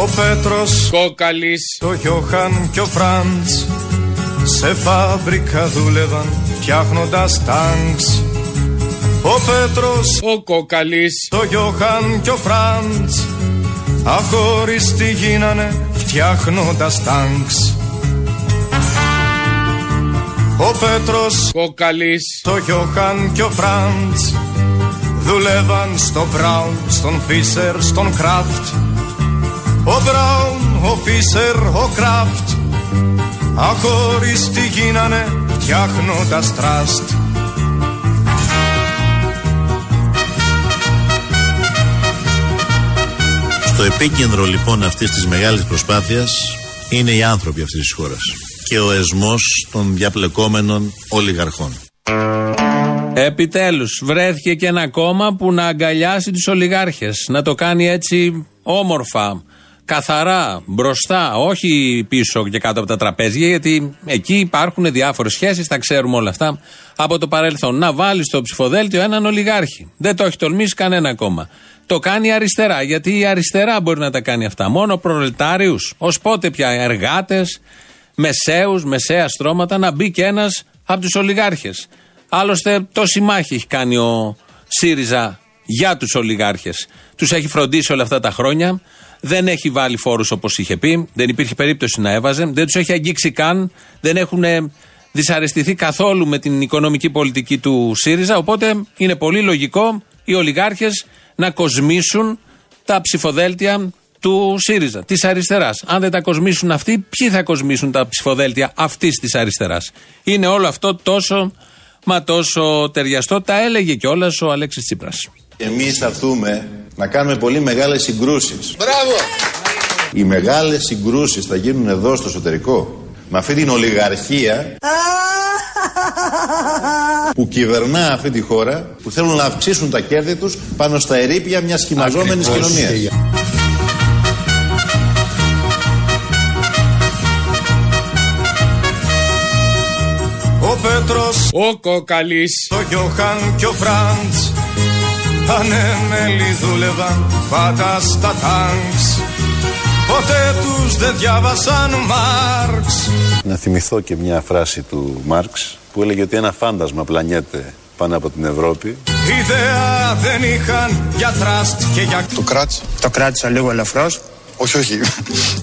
Ο Πέτρος, Κόκαλης, το Γιώχαν και ο Φραντς σε φάμπρικα δούλευαν φτιάχνοντας τάγκς. Ο Πέτρος, ο Κόκαλης, το Γιώχαν και ο Φραντς αχωριστοί γίνανε φτιάχνοντας τάγκς. Ο Πέτρος, Κόκαλης, το Γιώχαν και ο Φραντς δουλεύαν στο Μπράουν, στον Φίσερ, στον Κράφτ. Ο Μπράουν, ο Φίσερ, ο Κράφτ αχωριστοί γίνανε φτιάχνοντας τραστ. Στο επίκεντρο λοιπόν αυτής της μεγάλης προσπάθειας είναι οι άνθρωποι αυτής της χώρας και ο εσμός των διαπλεκόμενων ολιγαρχών. Επιτέλους βρέθηκε και ένα κόμμα που να αγκαλιάσει τους ολιγάρχες Να το κάνει έτσι όμορφα, καθαρά, μπροστά Όχι πίσω και κάτω από τα τραπέζια Γιατί εκεί υπάρχουν διάφορες σχέσεις, τα ξέρουμε όλα αυτά Από το παρελθόν Να βάλεις στο ψηφοδέλτιο έναν ολιγάρχη Δεν το έχει τολμήσει κανένα κόμμα το κάνει η αριστερά. Γιατί η αριστερά μπορεί να τα κάνει αυτά. Μόνο προλετάριους, ως πότε πια εργάτες, μεσαίους, μεσαία στρώματα, να μπει και ένας από τους ολιγάρχες. Άλλωστε, τόση μάχη έχει κάνει ο ΣΥΡΙΖΑ για τους ολιγάρχες. Τους έχει φροντίσει όλα αυτά τα χρόνια. Δεν έχει βάλει φόρους όπως είχε πει. Δεν υπήρχε περίπτωση να έβαζε. Δεν τους έχει αγγίξει καν. Δεν έχουν δυσαρεστηθεί καθόλου με την οικονομική πολιτική του ΣΥΡΙΖΑ. Οπότε είναι πολύ λογικό οι ολιγάρχες να κοσμήσουν τα ψηφοδέλτια του ΣΥΡΙΖΑ, της αριστεράς. Αν δεν τα κοσμήσουν αυτοί, ποιοι θα κοσμήσουν τα ψηφοδέλτια αυτής της αριστεράς; Είναι όλο αυτό τόσο, μα τόσο ταιριαστό. Τα έλεγε κιόλας ο Αλέξης Τσίπρας. Εμείς θα έρθουμε να κάνουμε πολύ μεγάλες συγκρούσεις. Μπράβο! Οι μεγάλες συγκρούσεις θα γίνουν εδώ στο εσωτερικό. Με αυτή την ολιγαρχία που κυβερνά αυτή τη χώρα που θέλουν να αυξήσουν τα κέρδη τους πάνω στα ερήπια μιας σχημαζόμενης κοινωνίας. Ο Πέτρος, ο Κόκαλης, το Γιώχαν και ο Φραντς ανέμελοι δούλευαν πάντα στα τάγκς Ποτέ τους δεν διάβασαν Μάρξ Να θυμηθώ και μια φράση του Μάρξ που έλεγε ότι ένα φάντασμα πλανιέται πάνω από την Ευρώπη. Ιδέα δεν είχαν για τραστ και για... Το κράτς. Το κράτησα λίγο ελαφρώς. Όχι, όχι.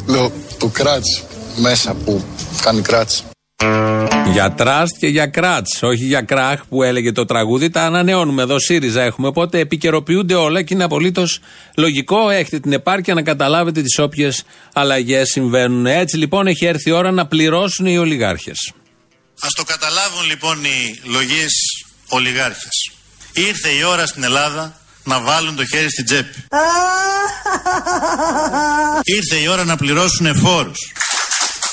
Λέω το κράτς μέσα που κάνει κράτς. Για τραστ και για κράτς. Όχι για κράχ που έλεγε το τραγούδι. Τα ανανεώνουμε εδώ. ΣΥΡΙΖΑ έχουμε. Οπότε επικαιροποιούνται όλα και είναι απολύτως λογικό. Έχετε την επάρκεια να καταλάβετε τις όποιες αλλαγές συμβαίνουν. Έτσι λοιπόν έχει έρθει η ώρα να πληρώσουν οι ολιγάρχες. Α το καταλάβουν λοιπόν οι λογείς ολιγάρχες. Ήρθε η ώρα στην Ελλάδα να βάλουν το χέρι στην τσέπη. Ήρθε η ώρα να πληρώσουν φόρους.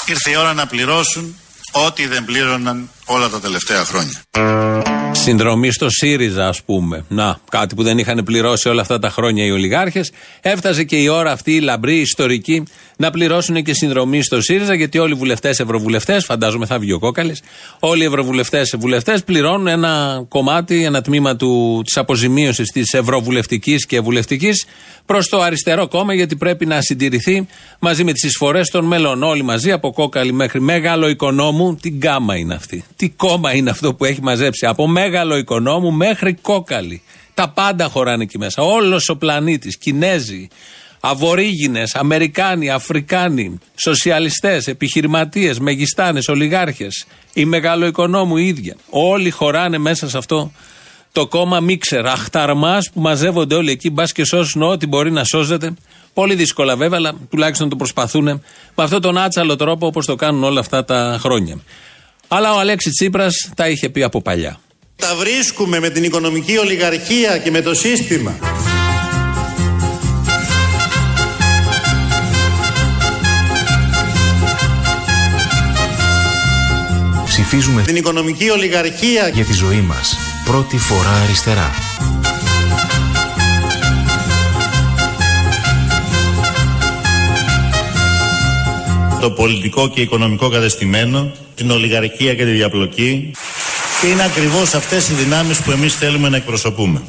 Ήρθε η ώρα να πληρώσουν ό,τι δεν πλήρωναν όλα τα τελευταία χρόνια. Συνδρομή στο ΣΥΡΙΖΑ, ας πούμε. Να, κάτι που δεν είχαν πληρώσει όλα αυτά τα χρόνια οι ολιγάρχες. Έφτασε και η ώρα αυτή, η λαμπρή, ιστορική, να πληρώσουν και συνδρομή στο ΣΥΡΙΖΑ, γιατί όλοι οι βουλευτές, ευρωβουλευτές, φαντάζομαι θα βγει ο κόκαλης, όλοι οι ευρωβουλευτές, βουλευτέ πληρώνουν ένα κομμάτι, ένα τμήμα της αποζημίωσης της ευρωβουλευτικής και βουλευτικής προς το αριστερό κόμμα, γιατί πρέπει να συντηρηθεί μαζί με τις εισφορές των μελών. Όλοι μαζί, από κόκαλη μέχρι μεγάλο οικονόμου, τι γκάμα είναι αυτή. Τι κόμμα είναι αυτό που έχει μαζέψει. Από μέγαλο οικονόμου μέχρι κόκαλη. Τα πάντα χωράνε εκεί μέσα. Όλος ο πλανήτης, Κινέζοι, Αβορήγινε, Αμερικάνοι, Αφρικάνοι, σοσιαλιστές, επιχειρηματίες, μεγιστάνες, ολιγάρχες, οι μεγαλοοικονόμου ίδια. Όλοι χωράνε μέσα σε αυτό το κόμμα Μίξερ. Αχταρμάς που μαζεύονται όλοι εκεί, μπας και σώσουν ό,τι μπορεί να σώζεται. Πολύ δύσκολα βέβαια, αλλά τουλάχιστον το προσπαθούν με αυτόν τον άτσαλο τρόπο όπως το κάνουν όλα αυτά τα χρόνια. Αλλά ο Αλέξης Τσίπρας τα είχε πει από παλιά. Τα βρίσκουμε με την οικονομική ολιγαρχία και με το σύστημα. Ψηφίζουμε την οικονομική ολιγαρχία για τη ζωή μας. Πρώτη φορά αριστερά. Το πολιτικό και οικονομικό κατεστημένο, την ολιγαρχία και τη διαπλοκή και είναι ακριβώς αυτές οι δυνάμεις που εμείς θέλουμε να εκπροσωπούμε.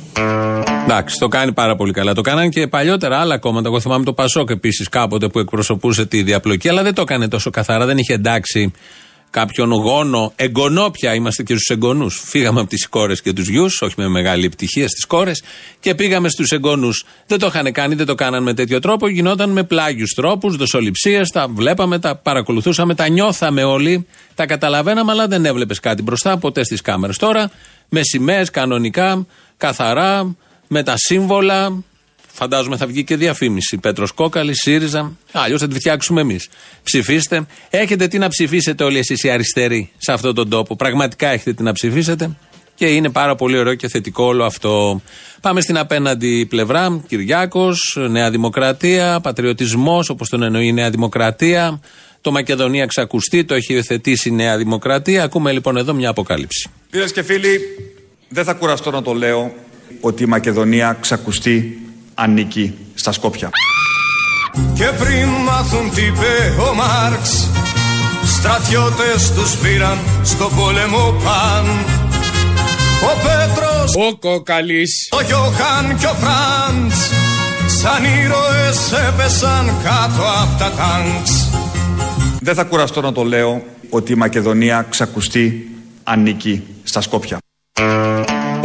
Εντάξει, το κάνει πάρα πολύ καλά. Το κάνανε και παλιότερα άλλα κόμματα. Εγώ θυμάμαι το Πασόκ επίσης κάποτε που εκπροσωπούσε τη διαπλοκή, αλλά δεν το έκανε τόσο καθαρά. Δεν είχε εντάξει κάποιον γόνο, εγγονό πια είμαστε και στους εγγονούς. Φύγαμε από τις κόρες και τους γιους, όχι με μεγάλη επιτυχία στις κόρες, και πήγαμε στους εγγονούς. Δεν το είχαν κάνει, δεν το κάναν με τέτοιο τρόπο, γινόταν με πλάγιους τρόπους, δοσοληψίες, τα βλέπαμε, τα παρακολουθούσαμε, τα νιώθαμε όλοι, τα καταλαβαίναμε, αλλά δεν έβλεπες κάτι μπροστά ποτέ στις κάμερες. Τώρα με σημαίες κανονικά, καθαρά, με τα σύμβολα, Φαντάζομαι θα βγει και διαφήμιση. Πέτρος Κόκαλη, ΣΥΡΙΖΑ. Αλλιώς θα τη φτιάξουμε εμείς. Ψηφίστε. Έχετε τι να ψηφίσετε όλοι εσείς οι αριστεροί σε αυτόν τον τόπο. Πραγματικά έχετε τι να ψηφίσετε. Και είναι πάρα πολύ ωραίο και θετικό όλο αυτό. Πάμε στην απέναντι πλευρά. Κυριάκος, Νέα Δημοκρατία, πατριωτισμός όπως τον εννοεί η Νέα Δημοκρατία. Το Μακεδονία ξακουστεί, το έχει υιοθετήσει η Νέα Δημοκρατία. Ακούμε λοιπόν εδώ μια αποκάλυψη. Φίλες και φίλοι, δεν θα κουραστώ να το λέω ότι η Μακεδονία ξακουστεί ανήκει στα Σκόπια. Και πριν μάθουν τι είπε ο Μάρξ Στρατιώτες τους πήραν στο πόλεμο παν Ο Πέτρος, Ο Κόκαλης, ο Γιώχαν και ο Φραντς Σαν ήρωες έπεσαν κάτω από τα τάγκς Δεν θα κουραστώ να το λέω ότι η Μακεδονία ξακουστεί ανήκει στα Σκόπια.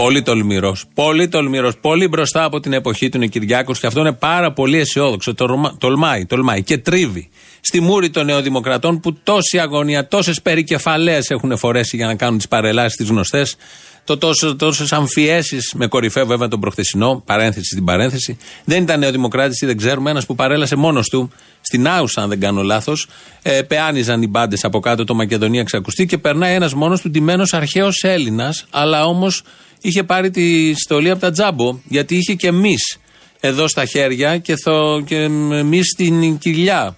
Πολύ τολμηρό. Πολύ τολμηρό. Πολύ μπροστά από την εποχή του είναι Κυριάκο και αυτό είναι πάρα πολύ αισιόδοξο. Τολμα- Τολμάει, τολμάει και τρίβει. Στη μούρη των νεοδημοκρατών που τόση αγωνία, τόσες περικεφαλαίε έχουν φορέσει για να κάνουν τις παρελάσεις τις γνωστές. Το τόσες αμφιέσεις με κορυφαίο βέβαια τον προχθεσινό, παρένθεση στην παρένθεση. Δεν ήταν νεοδημοκράτης ή δεν ξέρουμε, ένας που παρέλασε μόνος του στην Άουσα, αν δεν κάνω λάθος. Ε, πεάνιζαν οι μπάντες από κάτω το Μακεδονία ξακουστεί και περνάει ένας μόνος του ντυμένος αρχαίος Έλληνας, αλλά όμως είχε πάρει τη στολή από τα τζάμπο, γιατί είχε και εμεί εδώ στα χέρια και, θο, και εμεί στην κοιλιά.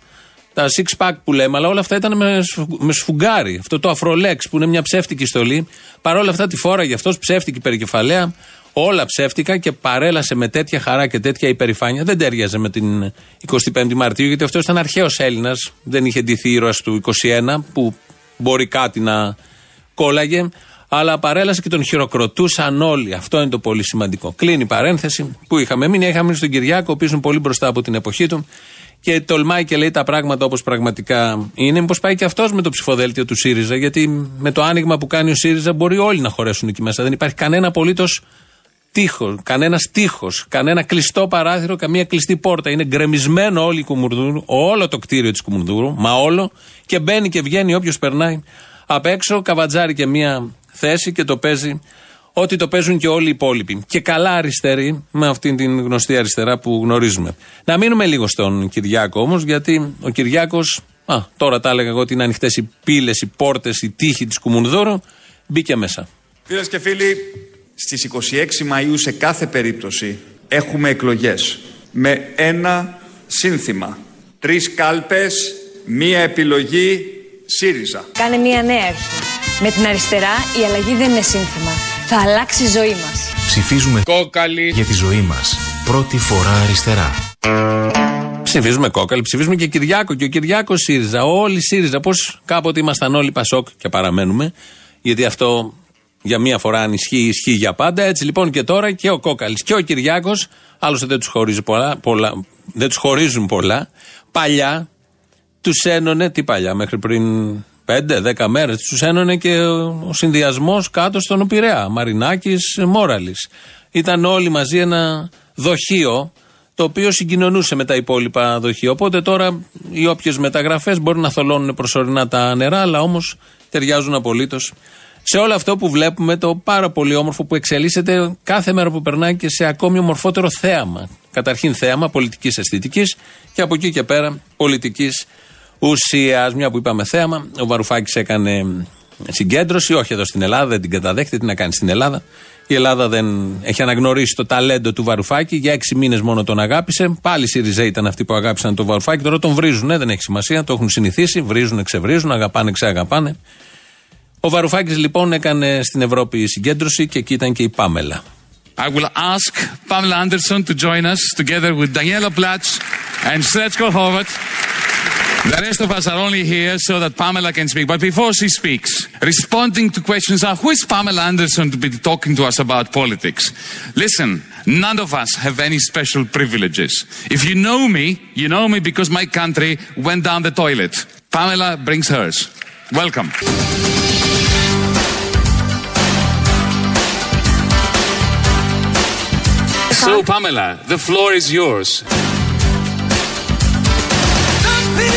Τα six pack που λέμε, αλλά όλα αυτά ήταν με, σφου- με σφουγγάρι. Αυτό το αφρολέξ που είναι μια ψεύτικη στολή. Παρ' όλα αυτά τη φόραγε αυτός, ψεύτικη περικεφαλαία. Όλα ψεύτικα και παρέλασε με τέτοια χαρά και τέτοια υπερηφάνεια. Δεν τέριαζε με την 25η Μαρτίου, γιατί αυτός ήταν αρχαίος Έλληνας. Δεν είχε ντυθεί ήρωας του 21, που μπορεί κάτι να κόλλαγε. Αλλά παρέλασε και τον χειροκροτούσαν όλοι. Αυτό είναι το πολύ σημαντικό. Κλείνει η παρένθεση που είχαμε μείνει; Είχαμε μείνει στον Κυριάκο, ο οποίος είναι πολύ μπροστά από την εποχή του και τολμάει και λέει τα πράγματα όπως πραγματικά είναι. Μήπως πάει και αυτός με το ψηφοδέλτιο του ΣΥΡΙΖΑ, γιατί με το άνοιγμα που κάνει ο ΣΥΡΙΖΑ μπορεί όλοι να χωρέσουν εκεί μέσα. Δεν υπάρχει κανένα απολύτως τείχος, κανένα τείχο, κανένα κλειστό παράθυρο, καμία κλειστή πόρτα. Είναι γκρεμισμένο όλη η Κουμουρδούρου, όλο το κτίριο της Κουμουρδούρου, μα όλο, και μπαίνει και βγαίνει όποιος περνάει απ' έξω, καβατζάρει και μία θέση και το παίζει ό,τι το παίζουν και όλοι οι υπόλοιποι. Και καλά αριστεροί, με αυτήν την γνωστή αριστερά που γνωρίζουμε. Να μείνουμε λίγο στον Κυριάκο όμως, γιατί ο Κυριάκος, α, τώρα τα έλεγα εγώ ότι είναι ανοιχτές οι πύλες, οι πόρτες, οι τείχοι της Κουμουνδούρου, μπήκε μέσα. Φίλες και φίλοι, στις 26 Μαΐου σε κάθε περίπτωση έχουμε εκλογές με ένα σύνθημα. Τρεις κάλπες, μία επιλογή, ΣΥΡΙΖΑ. Κάνε μια νέα αρχή. Με την αριστερά η αλλαγή δεν είναι σύνθημα. Θα αλλάξει η ζωή μας. Ψηφίζουμε Κόκαλης, για τη ζωή μας. Πρώτη φορά αριστερά. Ψηφίζουμε κόκαλη, ψηφίζουμε και Κυριάκο. Και ο Κυριάκος ΣΥΡΙΖΑ, όλοι ΣΥΡΙΖΑ. Πώς κάποτε ήμασταν όλοι Πασόκ και παραμένουμε, γιατί αυτό για μία φορά αν ισχύει, ισχύει για πάντα. Έτσι λοιπόν και τώρα και ο Κόκαλης και ο Κυριάκος, άλλωστε δεν τους χωρίζει πολλά, πολλά, δεν τους χωρίζουν πολλά. Παλιά τους ένωνε, τι παλιά, μέχρι πριν 5-10 μέρες, τους ένωνε και ο, ο συνδυασμός κάτω στον Πειραιά. Μαρινάκης, Μόραλης. Ήταν όλοι μαζί ένα δοχείο το οποίο συγκοινωνούσε με τα υπόλοιπα δοχεία. Οπότε τώρα οι όποιες μεταγραφές μπορεί να θολώνουν προσωρινά τα νερά, αλλά όμως ταιριάζουν απολύτως σε όλο αυτό που βλέπουμε, το πάρα πολύ όμορφο που εξελίσσεται κάθε μέρα που περνάει και σε ακόμη ομορφότερο θέαμα. Καταρχήν θέαμα πολιτικής αισθητικής και από εκεί και πέρα πολιτικής ουσίας. Μια που είπαμε θέαμα, ο Βαρουφάκης έκανε συγκέντρωση, όχι εδώ στην Ελλάδα, δεν την καταδέχεται, τι να κάνει στην Ελλάδα. Η Ελλάδα δεν έχει αναγνωρίσει το ταλέντο του Βαρουφάκη. Για έξι μήνες μόνο τον αγάπησε. Πάλι οι Σιριζέ ήταν αυτοί που αγάπησαν τον Βαρουφάκη. Τώρα τον βρίζουν, δεν έχει σημασία. Το έχουν συνηθίσει. Βρίζουν, ξεβρίζουν, αγαπάνε, ξεαγαπάνε. Ο Βαρουφάκης λοιπόν έκανε στην Ευρώπη συγκέντρωση και εκεί ήταν και η Πάμελα. I will ask Pamela Anderson to join us together with Daniela Platz and Sretko Horvat. The rest of us are only here so that Pamela can speak. But before she speaks, responding to questions are who is Pamela Anderson to be talking to us about politics? Listen, None of us have any special privileges. If you know me, you know me because my country went down the toilet. Pamela brings hers. Welcome. So, Pamela, the floor is yours.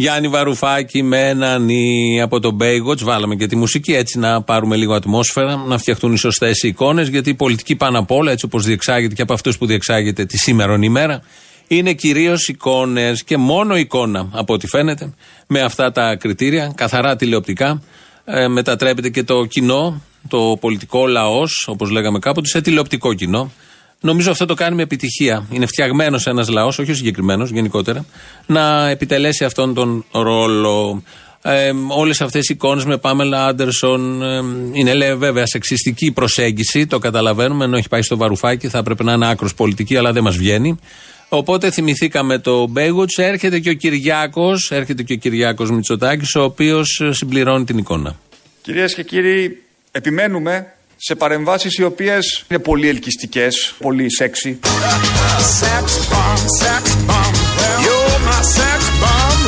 Γιάννη Βαρουφάκη με έναν ή από τον Baywatch. Βάλαμε και τη μουσική έτσι να πάρουμε λίγο ατμόσφαιρα, να φτιαχτούν οι σωστές εικόνες. Γιατί η πολιτική πάνω απ' όλα, έτσι όπως διεξάγεται και από αυτούς που διεξάγεται τη σήμερα ημέρα, είναι κυρίως εικόνες και μόνο εικόνα από ό,τι φαίνεται. Με αυτά τα κριτήρια, καθαρά τηλεοπτικά, ε, μετατρέπεται και το κοινό, το πολιτικό λαός, όπως λέγαμε κάποτε, σε τηλεοπτικό κοινό. Νομίζω αυτό το κάνει με επιτυχία. Είναι φτιαγμένος ένας λαός, όχι ο συγκεκριμένος γενικότερα, να επιτελέσει αυτόν τον ρόλο. Ε, Όλες αυτές οι εικόνες με Πάμελα Άντερσον ε, είναι λέει, βέβαια σεξιστική προσέγγιση, το καταλαβαίνουμε, ενώ έχει πάει στο βαρουφάκι, θα έπρεπε να είναι άκρος πολιτική, αλλά δεν μας βγαίνει. Οπότε θυμηθήκαμε το Baywatch, έρχεται και ο Κυριάκος, έρχεται και ο Κυριάκος Μητσοτάκης, ο οποίος συμπληρώνει την εικόνα. Κυρίες και κύριοι, επιμένουμε σε παρεμβάσεις οι οποίες είναι πολύ ελκυστικές, πολύ σεξι. Sex bomb, sex bomb, you're my sex bomb.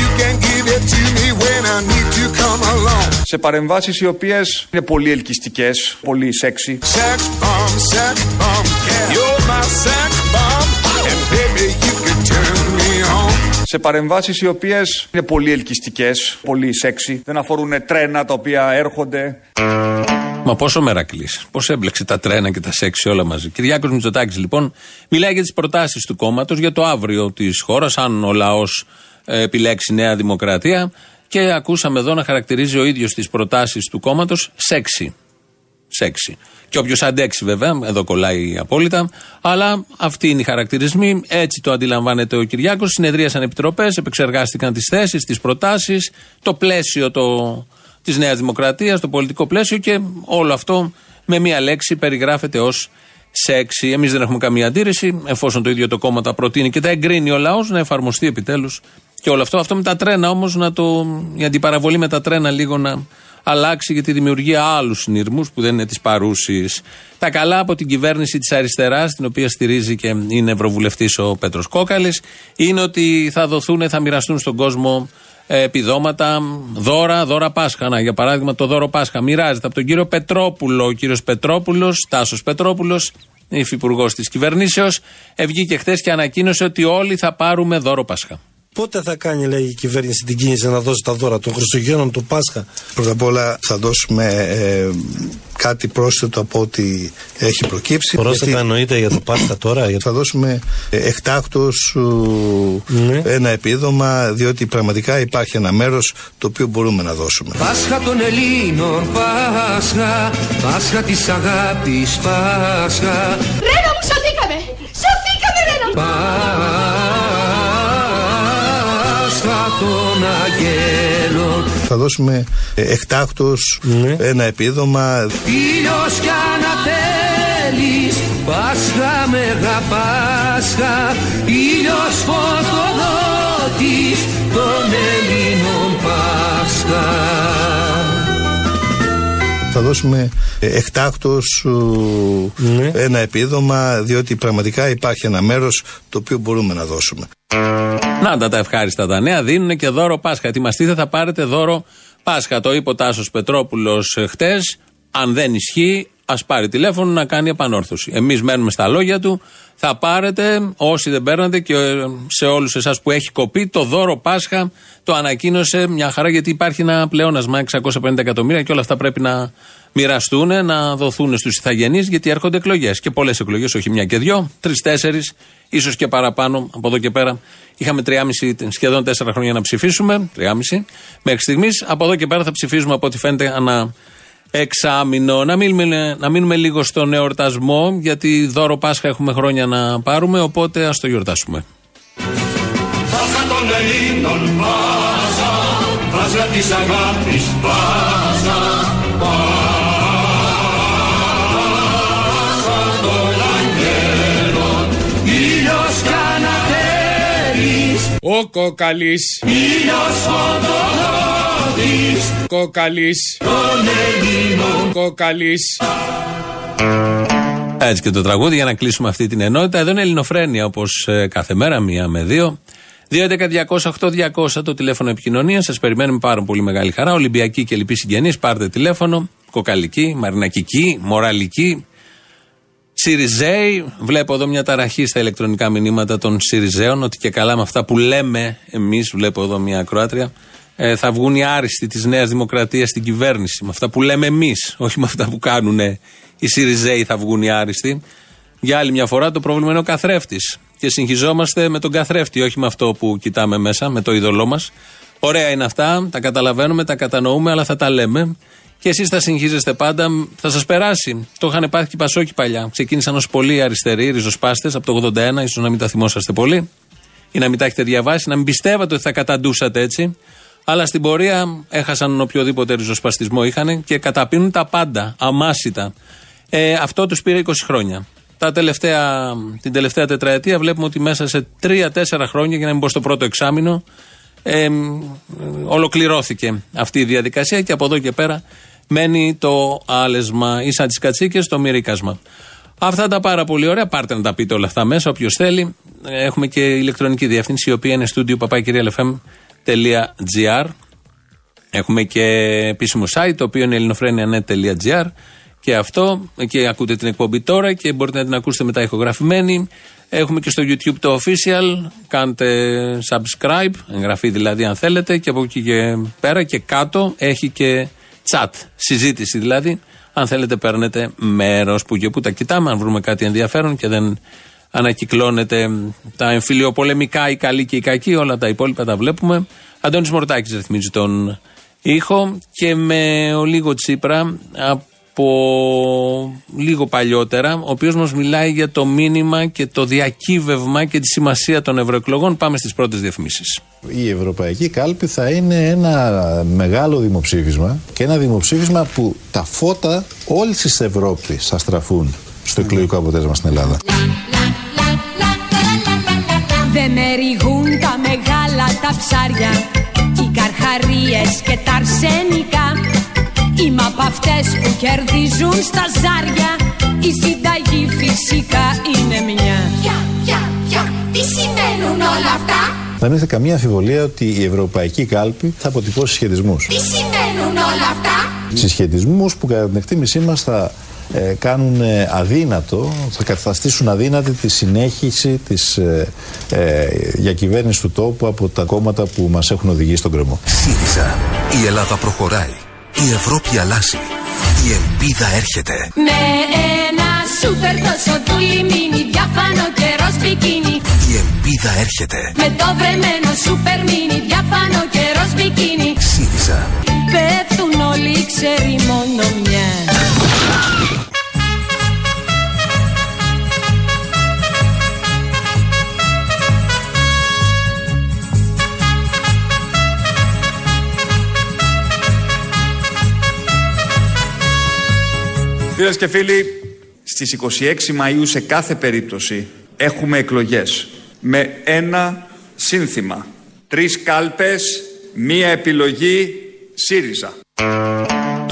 You can give it to me when I need to come along. Σε παρεμβάσεις οι οποίες είναι πολύ ελκυστικές, πολύ σεξι. Sex bomb, sex bomb, you're my sex bomb. And baby, you can turn me on. Σε παρεμβάσεις οι οποίες είναι πολύ ελκυστικές, πολύ σεξι. Δεν αφορούν τρένα τα οποία έρχονται. Μα πόσο μερακλής. Πώς έμπλεξε τα τρένα και τα σεξ όλα μαζί. Κυριάκος Μητσοτάκης, λοιπόν, μιλάει για τις προτάσεις του κόμματος για το αύριο της χώρας, αν ο λαός επιλέξει Νέα Δημοκρατία. Και ακούσαμε εδώ να χαρακτηρίζει ο ίδιος τις προτάσεις του κόμματος σεξι. Σεξι. Και όποιος αντέξει, βέβαια, εδώ κολλάει απόλυτα. Αλλά αυτοί είναι οι χαρακτηρισμοί. Έτσι το αντιλαμβάνεται ο Κυριάκος. Συνεδρίασαν επιτροπές, επεξεργάστηκαν τις θέσεις, τις προτάσεις, το πλαίσιο το, της Νέας Δημοκρατίας, το πολιτικό πλαίσιο και όλο αυτό με μία λέξη περιγράφεται ως σεξι. Εμείς δεν έχουμε καμία αντίρρηση, εφόσον το ίδιο το κόμμα τα προτείνει και τα εγκρίνει ο λαός, να εφαρμοστεί επιτέλους και όλο αυτό. Αυτό με τα τρένα όμως, η αντιπαραβολή με τα τρένα λίγο να αλλάξει για τη δημιουργία άλλους συνειρμούς που δεν είναι της παρούσης. Τα καλά από την κυβέρνηση της αριστεράς, την οποία στηρίζει και είναι ευρωβουλευτής ο Πέτρος Κόκαλης, είναι ότι θα δοθούν, θα μοιραστούν στον κόσμο ε, επιδόματα, δώρα, δώρα Πάσχα. Να, για παράδειγμα, το δώρο Πάσχα μοιράζεται από τον κύριο Πετρόπουλο. Ο κύριος Πετρόπουλος, Τάσος Πετρόπουλος, υφυπουργός της κυβερνήσεως, βγήκε χθες και ανακοίνωσε ότι όλοι θα πάρουμε δώρο Πάσχα. Πότε θα κάνει, λέει η κυβέρνηση, την κίνηση να δώσει τα δώρα των Χριστουγέννων, του Πάσχα; Πρώτα απ' όλα θα δώσουμε ε, κάτι πρόσθετο από ό,τι έχει προκύψει. Πρόσθετα γιατί εννοείται για το Πάσχα τώρα. Για... Θα δώσουμε ε, εκτάκτως Ναι. ένα επίδομα, διότι πραγματικά υπάρχει ένα μέρος το οποίο μπορούμε να δώσουμε. Πάσχα των Ελλήνων, Πάσχα, Πάσχα της αγάπης, Πάσχα. Ρένα των Αγγέλων, Θα δώσουμε ε, εκτάκτως Ναι. ένα επίδομα, ήλιος κι ανατέλεις, Πάσχα Μεγα Πάσχα, ήλιος φωτοδότης των Ελλήνων Πάσχα. θα δώσουμε ε, εκτάκτως Ναι. ένα επίδομα, διότι πραγματικά υπάρχει ένα μέρος το οποίο μπορούμε να δώσουμε. Να τα, τα ευχάριστα τα νέα δίνουν και δώρο Πάσχα. Ετοιμαστείτε, θα πάρετε δώρο Πάσχα. Το είπε ο Τάσος Πετρόπουλος χτες. Αν δεν ισχύει, ας πάρει τηλέφωνο να κάνει επανόρθωση. Εμείς μένουμε στα λόγια του. Θα πάρετε, όσοι δεν παίρνετε και ε, σε όλους εσάς που έχει κοπεί, το δώρο Πάσχα το ανακοίνωσε μια χαρά γιατί υπάρχει ένα πλεόνασμα 650 εκατομμύρια και όλα αυτά πρέπει να μοιραστούν, να δοθούν στους ηθαγενείς γιατί έρχονται εκλογές. Και πολλές εκλογές, όχι μια και δυο, τρει-τέσσερι, ίσως και παραπάνω από εδώ και πέρα. Είχαμε 3,5 σχεδόν 4 χρόνια να ψηφίσουμε. 3,5 μέχρι στιγμής. Από εδώ και πέρα θα ψηφίζουμε από ό,τι φαίνεται ανά εξάμεινο. Να μείνουμε, να μείνουμε λίγο στον εορτασμό, γιατί δώρο Πάσχα έχουμε χρόνια να πάρουμε, οπότε ας το γιορτάσουμε. Πάσχα των Ελλήνων, Πάσχα, Πάσχα της αγάπης, Πάσχα, Πάσχα. Ο κοκαλής. Κοκαλής. Κοκαλής. Έτσι και το τραγούδι για να κλείσουμε αυτή την ενότητα. Εδώ είναι Ελληνοφρένια όπως κάθε μέρα, μία με δύο. 2.11.208.200 το τηλέφωνο επικοινωνία. Σας περιμένουμε πάρα πολύ μεγάλη χαρά. Ολυμπιακή και λοιποί συγγενείς, πάρτε τηλέφωνο. Κοκαλική, Μαρινακική, Μοραλική, Σιριζέοι. Βλέπω εδώ μια ταραχή στα ηλεκτρονικά μηνύματα των Σιριζέων ότι και καλά με αυτά που λέμε εμείς, βλέπω εδώ μια ακροάτρια, ε, θα βγουν οι άριστοι της Νέας Δημοκρατίας στην κυβέρνηση. Με αυτά που λέμε εμείς, όχι με αυτά που κάνουν οι Σιριζέοι θα βγουν οι άριστοι. Για άλλη μια φορά το πρόβλημα είναι ο καθρέφτης. Και συγχυζόμαστε με τον καθρέφτη, όχι με αυτό που κοιτάμε μέσα, με το είδωλό μας. Ωραία είναι αυτά, τα καταλαβαίνουμε, τα κατανοούμε, αλλά θα τα λέμε. Και εσείς θα συγχύζεστε πάντα, θα σας περάσει. Το είχαν πάθει και οι Πασόκοι παλιά. Ξεκίνησαν ως πολύ αριστεροί, ριζοσπάστες από το 81, ίσως να μην τα θυμόσαστε πολύ, ή να μην τα έχετε διαβάσει, να μην πιστεύατε ότι θα καταντούσατε έτσι. Αλλά στην πορεία έχασαν οποιοδήποτε ριζοσπαστισμό είχαν και καταπίνουν τα πάντα, αμάσιτα. Ε, αυτό τους πήρε 20 χρόνια. Τα τελευταία, την τελευταία τετραετία βλέπουμε ότι μέσα σε 3-4 χρόνια, για να μην πω στο πρώτο εξάμεινο, ε, ολοκληρώθηκε αυτή η διαδικασία και από εδώ και πέρα μένει το άλεσμα ή σαν τις κατσίκες το μυρίκασμα. Αυτά τα πάρα πολύ ωραία. Πάρτε να τα πείτε όλα αυτά μέσα, όποιος θέλει. Έχουμε και ηλεκτρονική διεύθυνση, η οποία είναι studio papakirialfm.gr. Έχουμε και επίσημο site, το οποίο είναι ελληνοφρένια.net.gr. Και αυτό, και ακούτε την εκπομπή τώρα και μπορείτε να την ακούσετε μετά ηχογραφημένη. Έχουμε και στο YouTube το official. Κάντε subscribe, εγγραφή δηλαδή αν θέλετε. Και από εκεί και πέρα και κάτω έχει και chat, συζήτηση δηλαδή. Αν θέλετε παίρνετε μέρος που και που τα κοιτάμε. Αν βρούμε κάτι ενδιαφέρον και δεν ανακυκλώνεται τα εμφυλιοπολεμικά, οι καλοί και οι κακοί, όλα τα υπόλοιπα τα βλέπουμε. Αντώνης Μορτάκης ρυθμίζει τον ήχο και με ο λίγο Τσίπρα από λίγο παλιότερα, ο οποίος μας μιλάει για το μήνυμα και το διακύβευμα και τη σημασία των ευρωεκλογών. Πάμε στις πρώτες διαφημίσεις. Η Ευρωπαϊκή Κάλπη θα είναι ένα μεγάλο δημοψήφισμα και ένα δημοψήφισμα που τα φώτα όλης της Ευρώπης θα στραφούν στο εκλογικό αποτέλεσμα στην Ελλάδα. Δεν με τα μεγάλα τα ψάρια Οι καρχαρίες και τα αρσενικά Είμαι από αυτές που κερδίζουν στα ζάρια Η συνταγή φυσικά είναι μια Πια, πια, πια, τι σημαίνουν όλα αυτά; Δεν έχετε καμία αμφιβολία ότι η Ευρωπαϊκή Κάλπη θα αποτυπώσει σχετισμού. Τι σημαίνουν όλα αυτά; Συσχετισμούς που κατά την εκτίμησή μας θα ε, κάνουν ε, αδύνατο, θα καταστήσουν αδύνατη τη συνέχιση της ε, ε, διακυβέρνησης του τόπου από τα κόμματα που μας έχουν οδηγήσει στον κρεμό. ΣΥΡΙΖΑ. Η Ελλάδα προχωράει. Η Ευρώπη αλλάζει. Η ελπίδα έρχεται. Με ένα σούπερ τόσο τούλι μίνι Διάφανο καιρός μπικίνι Η ελπίδα έρχεται. Με το βρεμένο σούπερ μίνι Διάφανο καιρός μπικίνι ΣΥΡΙΖΑ. Πέφτουν όλοι ξέρει μόνο Φίλες και φίλοι, στις 26 Μαΐου σε κάθε περίπτωση έχουμε εκλογές με ένα σύνθημα. Τρεις κάλπες, μία επιλογή ΣΥΡΙΖΑ.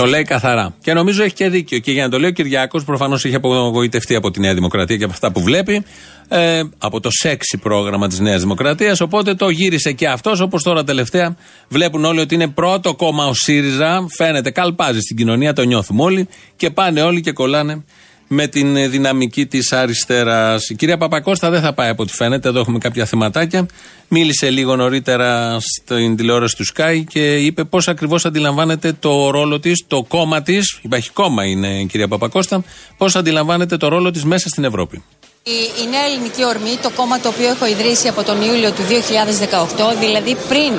Το λέει καθαρά. Και νομίζω έχει και δίκιο. Και για να το λέει ο Κυριάκος, προφανώς έχει απογοητευτεί από τη Νέα Δημοκρατία και από αυτά που βλέπει. Ε, από το σεξι πρόγραμμα της Νέας Δημοκρατίας. Οπότε το γύρισε και αυτός, όπως τώρα τελευταία βλέπουν όλοι ότι είναι πρώτο κόμμα ο ΣΥΡΙΖΑ. Φαίνεται, καλπάζει στην κοινωνία, το νιώθουμε όλοι. Και πάνε όλοι και κολλάνε με την ε, δυναμική της αριστεράς. Η κυρία Παπακώστα δεν θα πάει από ό,τι φαίνεται. Εδώ έχουμε κάποια θεματάκια. Μίλησε λίγο νωρίτερα στην τηλεόραση του Sky και είπε πώς ακριβώς αντιλαμβάνεται το ρόλο της, το κόμμα της. Υπάρχει κόμμα είναι η κυρία Παπακώστα. Πώς αντιλαμβάνεται το ρόλο της μέσα στην Ευρώπη. Η, η Νέα Ελληνική Ορμή, το κόμμα το οποίο έχω ιδρύσει από τον Ιούλιο του 2018, δηλαδή πριν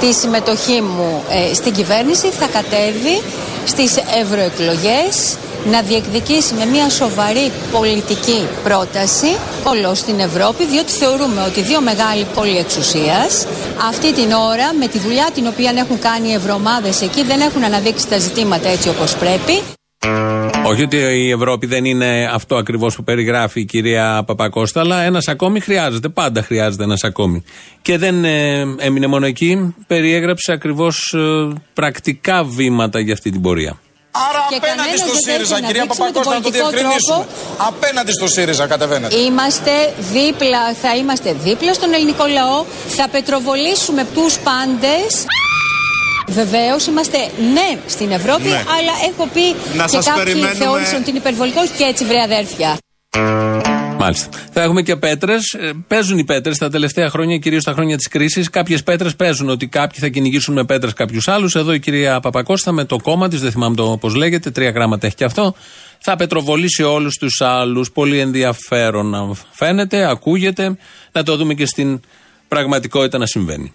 τη συμμετοχή μου ε, στην κυβέρνηση, θα κατέβει στις ευρωεκλογές να διεκδικήσει με μια σοβαρή πολιτική πρόταση όλο στην Ευρώπη, διότι θεωρούμε ότι δύο μεγάλοι πόλοι εξουσίας αυτή την ώρα με τη δουλειά την οποία έχουν κάνει οι ευρωομάδες εκεί δεν έχουν αναδείξει τα ζητήματα έτσι όπως πρέπει. Όχι ότι η Ευρώπη δεν είναι αυτό ακριβώς που περιγράφει η κυρία Παπακώστα, αλλά ένας ακόμη χρειάζεται. Πάντα χρειάζεται ένας ακόμη. Και δεν ε, έμεινε μόνο εκεί, περιέγραψε ακριβώς πρακτικά βήματα για αυτή την πορεία. Άρα Και απέναντι κανένας στο δεν ΣΥΡΙΖΑ, θέλει να κυρία δείξουμε τον Παπακώστα, να το πολιτικό διευκρινίσουμε. Απέναντι στο ΣΥΡΙΖΑ κατεβαίνετε. Είμαστε δίπλα, θα είμαστε δίπλα στον ελληνικό λαό. Θα πετροβολήσουμε τους πάντες. Βεβαίως είμαστε ναι στην Ευρώπη, Ναι. αλλά έχω πει Να και σας κάποιοι περιμένουμε- θεώρησαν ότι είναι υπερβολικό και έτσι βρε αδέρφια. Μάλιστα. Θα έχουμε και πέτρες. Παίζουν οι πέτρες τα τελευταία χρόνια, κυρίως τα χρόνια της κρίσης. Κάποιες πέτρες παίζουν ότι κάποιοι θα κυνηγήσουν με πέτρες κάποιους άλλους. Εδώ η κυρία Παπακώστα με το κόμμα της, δεν θυμάμαι το πώς λέγεται, τρία γράμματα έχει και αυτό. Θα πετροβολήσει όλους τους άλλους. Πολύ ενδιαφέρον να φαίνεται, ακούγεται. Να το δούμε και στην πραγματικότητα να συμβαίνει.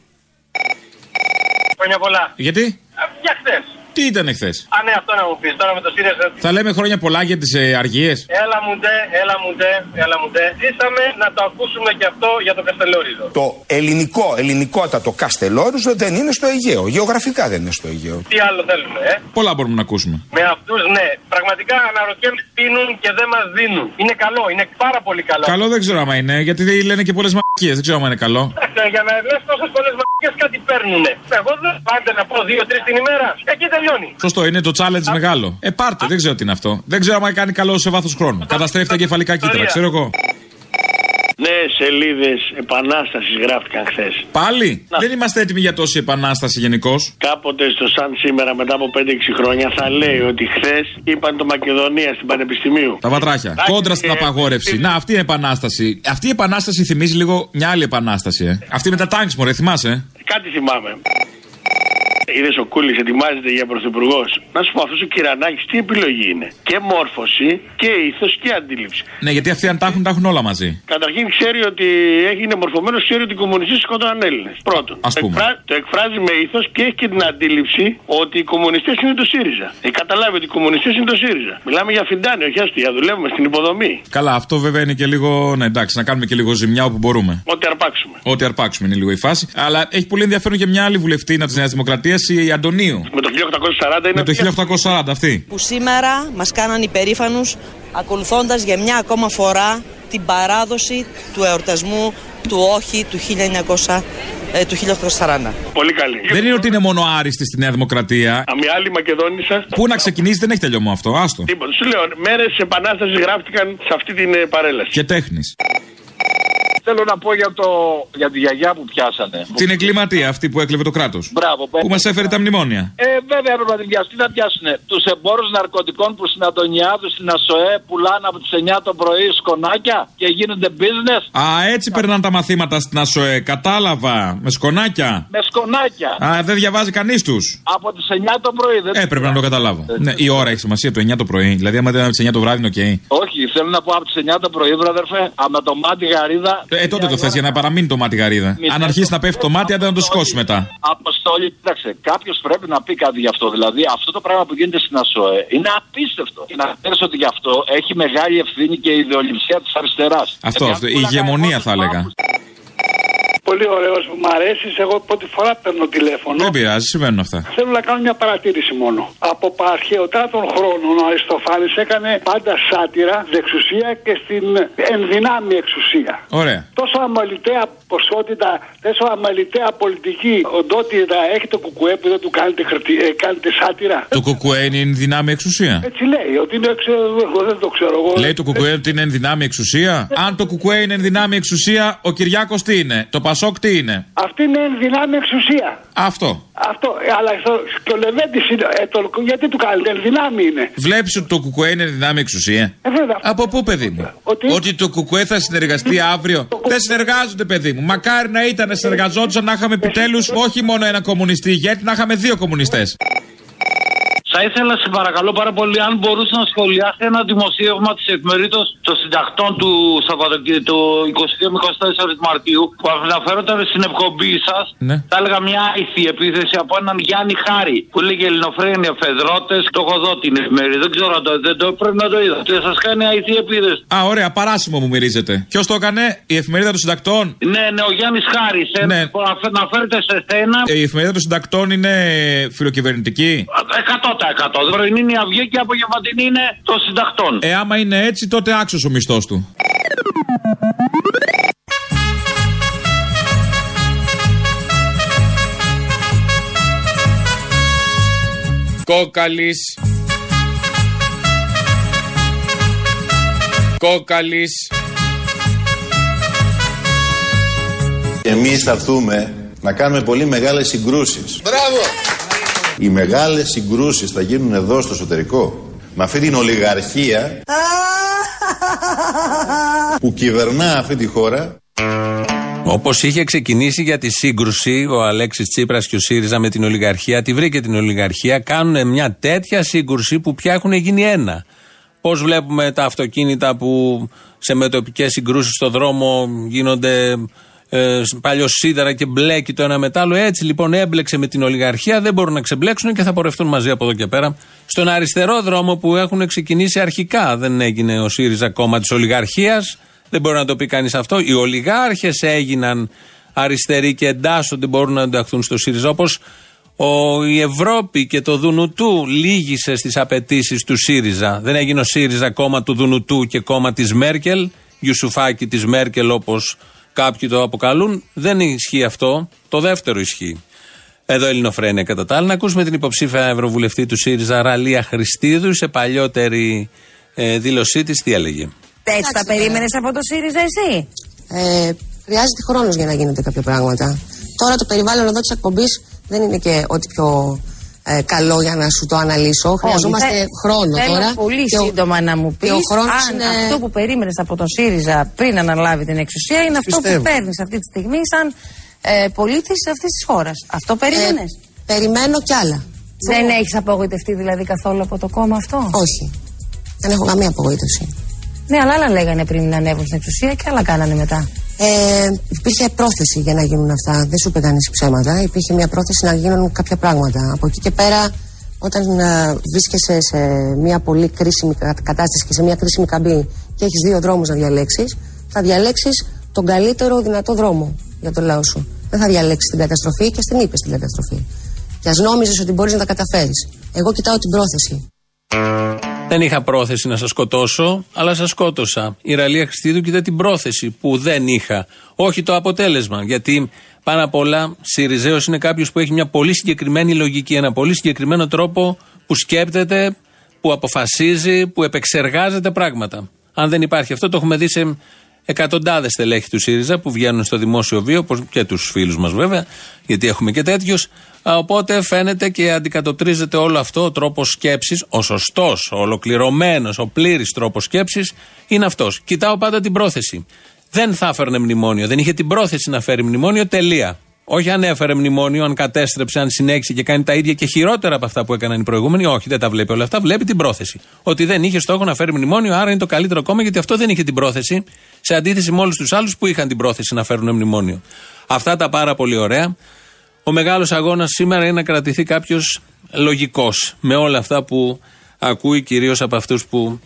Χρόνια πολλά. Γιατί; Για χθες. Τι ήταν εχθές; Α, ναι, αυτό να μου πεις. Τώρα με το ΣΥΡΙΖΑ. Θα λέμε χρόνια πολλά για τις ε, αργίες. Έλα μου ντε, έλα μου ντε, έλα μου ντε. Ζήσαμε να το ακούσουμε και αυτό για το Καστελόριζο. Το ελληνικό, ελληνικότατο Καστελόριζο δεν είναι στο Αιγαίο. Γεωγραφικά δεν είναι στο Αιγαίο. Τι άλλο θέλουμε, ε; Πολλά μπορούμε να ακούσουμε. Με αυτούς, ναι. Πραγματικά αναρωτιέμαι τι πίνουν και δεν μας δίνουν. Είναι καλό, είναι πάρα πολύ καλό. Καλό δεν ξέρω άμα είναι, γιατί δεν λένε και πολλές μαγικίε. Δεν ξέρω άμα είναι καλό. Ε, Για να λες τόσες πολλές μαγικέ κάτι παίρνουν. Εγώ δεν πάτε να πω δύο-τρει την ημέρα. Εκεί τελειώνει. Σωστό, είναι το challenge μεγάλο. Ε, πάρτε, δεν ξέρω τι είναι αυτό. Δεν ξέρω άμα κάνει καλό σε βάθος χρόνου. Καταστρέφει τα κεφαλικά κύτταρα, ξέρω εγώ. Νέε σελίδες επανάστασης γράφτηκαν χθες. Πάλι! Δεν είμαστε έτοιμοι για τόση επανάσταση γενικώς. Κάποτε στο Σαν σήμερα, μετά από 5-6 χρόνια, θα λέει ότι χθες είπαν το Μακεδονία στην Πανεπιστημίου. Τα βατράχια. Εντάξει, Κόντρα στην ε, απαγόρευση. Να, αυτή είναι επανάσταση. Αυτή η επανάσταση θυμίζει λίγο μια άλλη επανάσταση, ε. Αυτή με τα τάγκ, μωρέ, θυμάσαι. ε. Κάτι θυμάμαι. Είδες ο Κούλης ετοιμάζεται για πρωθυπουργός. Να σου πω, αυτός ο Κυρανάκης τι επιλογή είναι; Και μόρφωση και ήθος και αντίληψη. Ναι, γιατί αυτοί αν τα έχουν, τα έχουν όλα μαζί. Καταρχήν ξέρει ότι έγινε μορφωμένος, ξέρει ότι οι κομμουνιστές σκότωναν Έλληνες. Πρώτον. Ας το, πούμε. εκφρά- το εκφράζει με ήθος και έχει και την αντίληψη ότι οι κομμουνιστές είναι το ΣΥΡΙΖΑ. Έχει καταλάβει ότι οι κομμουνιστές είναι το ΣΥΡΙΖΑ. Μιλάμε για φιντάνιο, όχι αστεία. Δουλεύουμε στην υποδομή. Καλά, αυτό βέβαια είναι και λίγο. Ναι, εντάξει, να κάνουμε και λίγο ζημιά όπου μπορούμε. Ό,τι αρπάξουμε. Ό,τι αρπάξουμε είναι λίγο η φάση. Αλλά έχει πολύ ενδιαφέρον και μια άλλη βουλευτήνα τη Νέας Δημοκρατία, η Αντωνίου. Με το 1840 είναι. Με το 1840 αυτή. που σήμερα μας κάναν υπερήφανους ακολουθώντας για μια ακόμα φορά την παράδοση του εορτασμού του όχι του 1900, ε, του 1840. Πολύ καλή. Δεν είναι ότι είναι μόνο άριστη στη Νέα Δημοκρατία. Αμοι άλλοι Μακεδόνισσα. Πού να ξεκινήσει, δεν έχει τελειωμό αυτό. Άστο. Τίποτα. Σου λέω, μέρες επανάστασης γράφτηκαν σε αυτή την ε, παρέλαση. Και τέχνης. Θέλω να πω για, το, για τη γιαγιά που πιάσανε. Την εγκληματία αυτή που έκλεβε το κράτος. Μπράβο, Που μας έφερε τα μνημόνια. Ε, βέβαια έπρεπε να την πιάσουν. Τι θα πιάσουν. Τους εμπόρους ναρκωτικών που στην Αντωνιάδου, στην ΑΣΟΕ, πουλάνε από τις 9 το πρωί σκονάκια και γίνονται business; Α, έτσι περνάνε τα μαθήματα στην ΑΣΟΕ. Κατάλαβα. Με σκονάκια. Με σκονάκια. Α, δεν διαβάζει κανείς τους. Από τις 9 το πρωί. Δεν Έπρεπε να το καταλάβω. Ναι, η ώρα έχει σημασία το 9 το πρωί. Δηλαδή, άμα δεν είναι από τις 9 το βράδυ, είναι οκ. Όχι, θέλω να πω από τις 9 το πρωί, βρε αδερφέ. Α, με το μάτι γαρίδα. Ε, τότε το θες για να παραμείνει το μάτι γαρίδα. Αν αρχίσει να πέφτει το μάτι, άντε να το σηκώσει μετά. Αποστόλη, κοίταξε, κάποιος πρέπει να πει κάτι γι' αυτό. Δηλαδή, αυτό το πράγμα που γίνεται στην ΑΣΟΕ είναι απίστευτο. Και να ξέρει ότι γι' αυτό έχει μεγάλη ευθύνη και η ιδεολειψία της αριστεράς. Αυτό, αυτό. Η ηγεμονία θα έλεγα. Πολύ ωραίος που μ' αρέσεις. Εγώ πρώτη φορά παίρνω τηλέφωνο. Δεν πειράζει, συμβαίνουν αυτά. Θέλω να κάνω μια παρατήρηση μόνο. Από αρχαιοτά των χρόνων ο Αριστοφάνης έκανε πάντα σάτυρα δεξουσία και στην ενδυνάμει εξουσία. Ωραία. Τόσο αμαλυτέα ποσότητα, τόσο αμαλυτέα πολιτική οντότητα έχει το κουκουέ που δεν του κάνετε, χαρτί, ε, κάνετε σάτυρα. Το κουκουέ είναι εν δυνάμει εξουσία. Έτσι λέει, ότι είναι εξ- εγώ δεν το ξέρω εγώ. Λέει το κουκουέ ότι είναι εν δυνάμει εξουσία. Αν το κουκουέ είναι εν δυνάμει εξουσία, ο Κυριάκος τι είναι. Το Πασόκ τι είναι; Αυτή είναι ενδυνάμει εξουσία. Αυτό. Αυτό, ε, αλλά στο, και ο Λεβέντης είναι, ε, το, γιατί του κάνετε, ενδυνάμει είναι. Βλέπεις ότι το κουκουέ είναι εν δυνάμει εξουσία; Ε, βέβαια. Από πού, παιδί μου; Ότι... το κουκουέ θα συνεργαστεί αύριο; Δεν συνεργάζονται, παιδί μου. Μακάρι να ήταν, συνεργαζόντουσαν να είχαμε επιτέλους όχι μόνο ένα κομμουνιστή ηγέτη, να είχαμε δύο κομμουνιστές. Θα ήθελα, σε παρακαλώ πάρα πολύ, αν μπορούσε να σχολιάσει ένα δημοσίευμα της εφημερίδας των συντακτών του Σαββατοκύριακου του 22 με 24 Μαρτίου που αναφέρονταν στην εκπομπή σας. Ναι. Θα έλεγα μια ηθή επίθεση από έναν Γιάννη Χάρη που λέγε Ελληνοφρένια, Φεδρότες. Το έχω δω την εφημερίδα. Δεν ξέρω, αν το, δεν το, πρέπει να το είδα. Και σας κάνει ηθή επίθεση. Α, ωραία, παράσημο μου μυρίζεται. Ποιος το έκανε, η εφημερίδα των συντακτών; Ναι, ναι, ο Γιάννης Χάρη. Ναι. Να φέρετε σε σένα. Ε, Η εφημερίδα των συντακτών είναι φιλοκυβερνητική; 100%. 100. Πρωινή είναι η αυγή και απογευματινή είναι των συντακτών. Ε, άμα είναι έτσι, τότε άξιος ο μισθός του. Κόκαλης Κόκαλης Εμείς θα έρθουμε να κάνουμε πολύ μεγάλες συγκρούσεις. Μπράβο! Οι μεγάλες συγκρούσεις θα γίνουν εδώ στο εσωτερικό. Με αυτή την ολιγαρχία που κυβερνά αυτή τη χώρα Όπως είχε ξεκινήσει για τη σύγκρουση ο Αλέξης Τσίπρας και ο ΣΥΡΙΖΑ με την ολιγαρχία, τη βρήκε την ολιγαρχία, κάνουν μια τέτοια σύγκρουση που πια έχουν γίνει ένα. Πώς βλέπουμε τα αυτοκίνητα που σε μετοπικές συγκρούσεις στο δρόμο γίνονται ε, παλιοσίδερα και μπλέκει το ένα μετάλλο. Έτσι λοιπόν έμπλεξε με την ολιγαρχία, δεν μπορούν να ξεμπλέξουν και θα πορευτούν μαζί από εδώ και πέρα. Στον αριστερό δρόμο που έχουν ξεκινήσει αρχικά, δεν έγινε ο ΣΥΡΙΖΑ κόμμα της ολιγαρχίας, δεν μπορεί να το πει κανείς αυτό. Οι ολιγάρχες έγιναν αριστεροί και εντάσσονται, μπορούν να ενταχθούν στο ΣΥΡΙΖΑ. Όπως η Ευρώπη και το Δουνουτού λύγησε στις απαιτήσεις του ΣΥΡΙΖΑ. Δεν έγινε ο ΣΥΡΙΖΑ κόμμα του Δουνουτού και κόμμα της Μέρκελ, Γιουσουφάκη της Μέρκελ όπως κάποιοι το αποκαλούν. Δεν ισχύει αυτό. Το δεύτερο ισχύει. Εδώ Ελληνοφρένια κατά τα άλλα. Να ακούσουμε την υποψήφια Ευρωβουλευτή του ΣΥΡΙΖΑ, Ραλία Χριστίδου, σε παλιότερη ε, δήλωσή της, τι έλεγε; Έτσι τα περίμενες από το ΣΥΡΙΖΑ εσύ; Ε, χρειάζεται χρόνος για να γίνονται κάποια πράγματα. Τώρα το περιβάλλον εδώ της εκπομπής δεν είναι και ό,τι πιο ε, καλό για να σου το αναλύσω. Χρειαζόμαστε θε- χρόνο θέλω τώρα. πολύ Και ο- σύντομα να μου πει και ο χρόνος αν είναι- αυτό που περίμενες από τον ΣΥΡΙΖΑ πριν αναλάβει την εξουσία είναι αυτό Πιστεύω. που παίρνεις αυτή τη στιγμή σαν ε, πολίτης αυτής της χώρας. Αυτό περίμενες; Ε, περιμένω κι άλλα. Δεν έχεις απογοητευτεί δηλαδή καθόλου από το κόμμα αυτό; Όχι. Δεν έχω καμία απογοήτευση. Ναι, αλλά άλλα λέγανε πριν να ανέβουν στην εξουσία και άλλα κάνανε μετά. Ε, υπήρχε πρόθεση για να γίνουν αυτά. Δεν σου είπε κανεί ψέματα. Υπήρχε μια πρόθεση να γίνουν κάποια πράγματα. Από εκεί και πέρα, όταν ε, βρίσκεσαι σε μια πολύ κρίσιμη κα- κατάσταση και σε μια κρίσιμη καμπή και έχεις δύο δρόμους να διαλέξεις, θα διαλέξεις τον καλύτερο δυνατό δρόμο για το λαό σου. Δεν θα διαλέξεις την καταστροφή και στην είπε την καταστροφή. Και ας νόμιζες ότι μπορείς να τα καταφέρεις. Εγώ κοιτάω την πρόθεση. Δεν είχα πρόθεση να σας σκοτώσω, αλλά σας σκότωσα. Η Ραλία Χριστίδου κοιτά την πρόθεση που δεν είχα. Όχι το αποτέλεσμα. Γιατί πάνω απ' όλα, Σιριζέος είναι κάποιος που έχει μια πολύ συγκεκριμένη λογική, ένα πολύ συγκεκριμένο τρόπο που σκέπτεται, που αποφασίζει, που επεξεργάζεται πράγματα. Αν δεν υπάρχει αυτό, το έχουμε δει σε εκατοντάδες στελέχη του ΣΥΡΙΖΑ που βγαίνουν στο δημόσιο βίο, όπως και τους φίλους μας βέβαια, γιατί έχουμε και τέτοιους. Οπότε φαίνεται και αντικατοπτρίζεται όλο αυτό ο τρόπος σκέψης, ο σωστός, ο ολοκληρωμένος, ο πλήρης τρόπος σκέψης είναι αυτός. Κοιτάω πάντα την πρόθεση. Δεν θα έφερνε μνημόνιο. Δεν είχε την πρόθεση να φέρει μνημόνιο, τελεία. Όχι αν έφερε μνημόνιο, αν κατέστρεψε, αν συνέχισε και κάνει τα ίδια και χειρότερα από αυτά που έκαναν οι προηγούμενοι. Όχι, δεν τα βλέπει όλα αυτά. Βλέπει την πρόθεση. Ότι δεν είχε στόχο να φέρει μνημόνιο, άρα είναι το καλύτερο κόμμα γιατί αυτό δεν είχε την πρόθεση. Σε αντίθεση με όλους τους άλλους που είχαν την πρόθεση να φέρουν μνημόνιο. Αυτά τα πάρα πολύ ωραία. Ο μεγάλος αγώνας σήμερα είναι να κρατηθεί κάποιος λογικός με όλα αυτά που ακούει, κυρίως από αυτούς που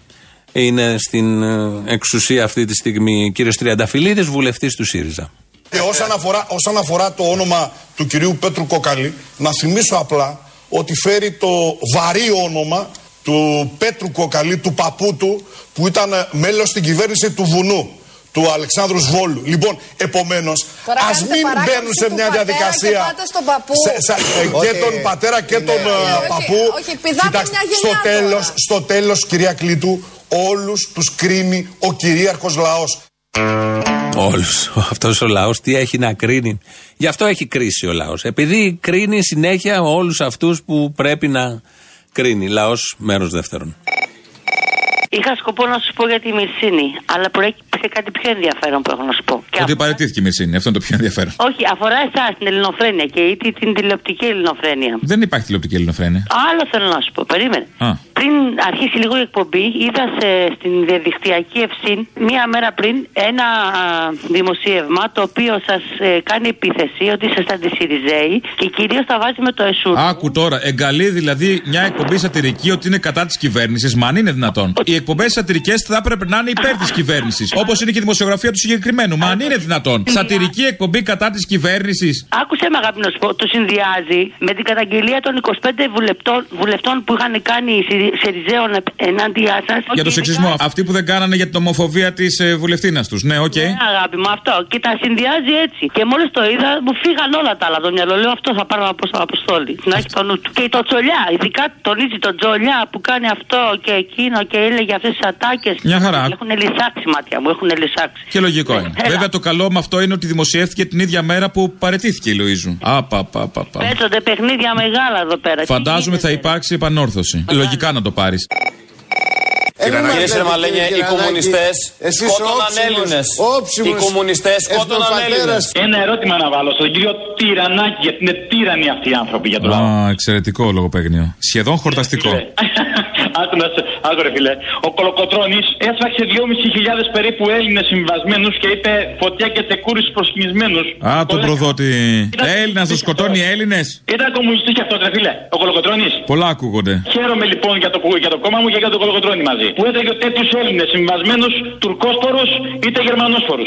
είναι στην ε, εξουσία αυτή τη στιγμή. Κύριος Τριανταφυλλίδης, βουλευτής του ΣΥΡΙΖΑ. Και όσον αφορά, όσον αφορά το όνομα του κυρίου Πέτρου Κοκαλή, να θυμίσω απλά ότι φέρει το βαρύ όνομα του Πέτρου Κοκαλή, του παππού του, που ήταν μέλος στην κυβέρνηση του Βουνού, του Αλεξάνδρου Σβόλου. Λοιπόν, επομένως, Τώρα ας κάνετε μην παράκαμψη μπαίνουν σε του μια πατέρα διαδικασία... και πάτε στον παππού. σε- σε- ε, και Όχι. τον πατέρα και τον ε, όχι, παππού. όχι, πηδάτε μια γενιά στο τώρα. τέλος, στο τέλος, κυρία Κλήτου, όλους τους κρίνει ο κυρίαρχος λαός. Όλους. Αυτός ο λαός τι έχει να κρίνει. Γι' αυτό έχει κρίση ο λαός. Επειδή κρίνει συνέχεια όλους αυτούς που πρέπει να κρίνει. Λαός, μέρος δεύτερον. Είχα σκοπό να σου πω για τη Μυρσίνη, αλλά προέκυψε κάτι πιο ενδιαφέρον που έχω να σου πω. Και Ότι παραιτήθηκε η Μυρσίνη. Αυτό είναι το πιο ενδιαφέρον. Όχι, αφορά εσάς την ελληνοφρένεια και ή τη- την τηλεοπτική ελληνοφρένεια. Δεν υπάρχει τηλεοπτική ελληνοφρένεια. Άλλο θέλω να σου πω, περίμενε. Α. πριν αρχίσει λίγο η εκπομπή, είδα σε, στην διαδικτυακή ευσύν μία μέρα πριν ένα α, δημοσίευμα το οποίο σας κάνει επίθεση ότι ήσασταν τη Σιριζέη και κυρίως τα βάζει με το ΕΣΟΥΡ. Άκου τώρα, εγκαλεί δηλαδή μια εκπομπή σατυρική ότι είναι κατά της κυβέρνησης. Μα αν είναι δυνατόν. Οι εκπομπές σατυρικές θα έπρεπε να είναι υπέρ της κυβέρνησης. Όπως είναι και η δημοσιογραφία του συγκεκριμένου. Μα αν είναι δυνατόν. Σατυρική εκπομπή κατά της κυβέρνησης. Άκουσε με αγάπη να σου πω, το συνδυάζει με την καταγγελία των 25 βουλευτών, βουλευτών που είχαν κάνει οι Συρι- Συριζαίων ενάντια σας. Για το σεξισμό. Αυτοί που δεν κάνανε για την ομοφοβία της ε, βουλευτήνα τους. Ναι, οκ. Ναι, αγάπη μου, αυτό. Και τα συνδυάζει έτσι. Και μόλις το είδα, μου φύγαν όλα τα άλλα το μυαλό. Λέω αυτό θα πάρω από Αποστόλη. Να έχει το νου του. Και το τσολιά, ειδικά τονίζει το τσολιά που κάνει αυτό και εκείνο και έλεγε αυτές τις ατάκες. Μια χαρά. Έχουν λυσάξει μάτια μου, έχουν λυσάξει. Και λογικό είναι. Έλα. Βέβαια το καλό με αυτό είναι ότι δημοσιεύτηκε την ίδια μέρα που παρετήθηκε η Λοΐζου. Α, πα, πα, πα, πα. Παίζονται παιχνίδια μεγάλα εδώ πέρα. Τι Φαντάζομαι θα υπάρξει επανόρθωση. Λογικά να το πάρεις. Κύριε Σερμαλένια, οι κομμουνιστές σκότωναν Έλληνες. Οι κομμουνιστές σκότωναν Έλληνες. Ένα ερώτημα να βάλω στον κύριο Τυρανάκη, γιατί είναι τύρανοι αυτοί οι άνθρωποι για το λαό. Α, εξαιρετικό λογοπαίγνιο. Σχεδόν χορταστικό. Άκου να σε- άκου ρε φίλε. Ο Κολοκοτρόνη έσφαξε 2.500 περίπου Έλληνες συμβασμένους και είπε φωτιά και τσεκούρι στους προσκυνημένους. Α, τον προδότη. Έλληνας να σκοτώνει Έλληνες. Ήταν κομμουνιστής και αυτό, ρε φίλε. Ο Κολοκοτρόνη. Πολλά ακούγονται. Χαίρομαι λοιπόν για το, για το κόμμα μου και για τον Κολοκοτρόνη μαζί. Που έτρωγε τέτοιους Έλληνες συμβιβασμένους τουρκόσπορου είτε γερμανόσπορου.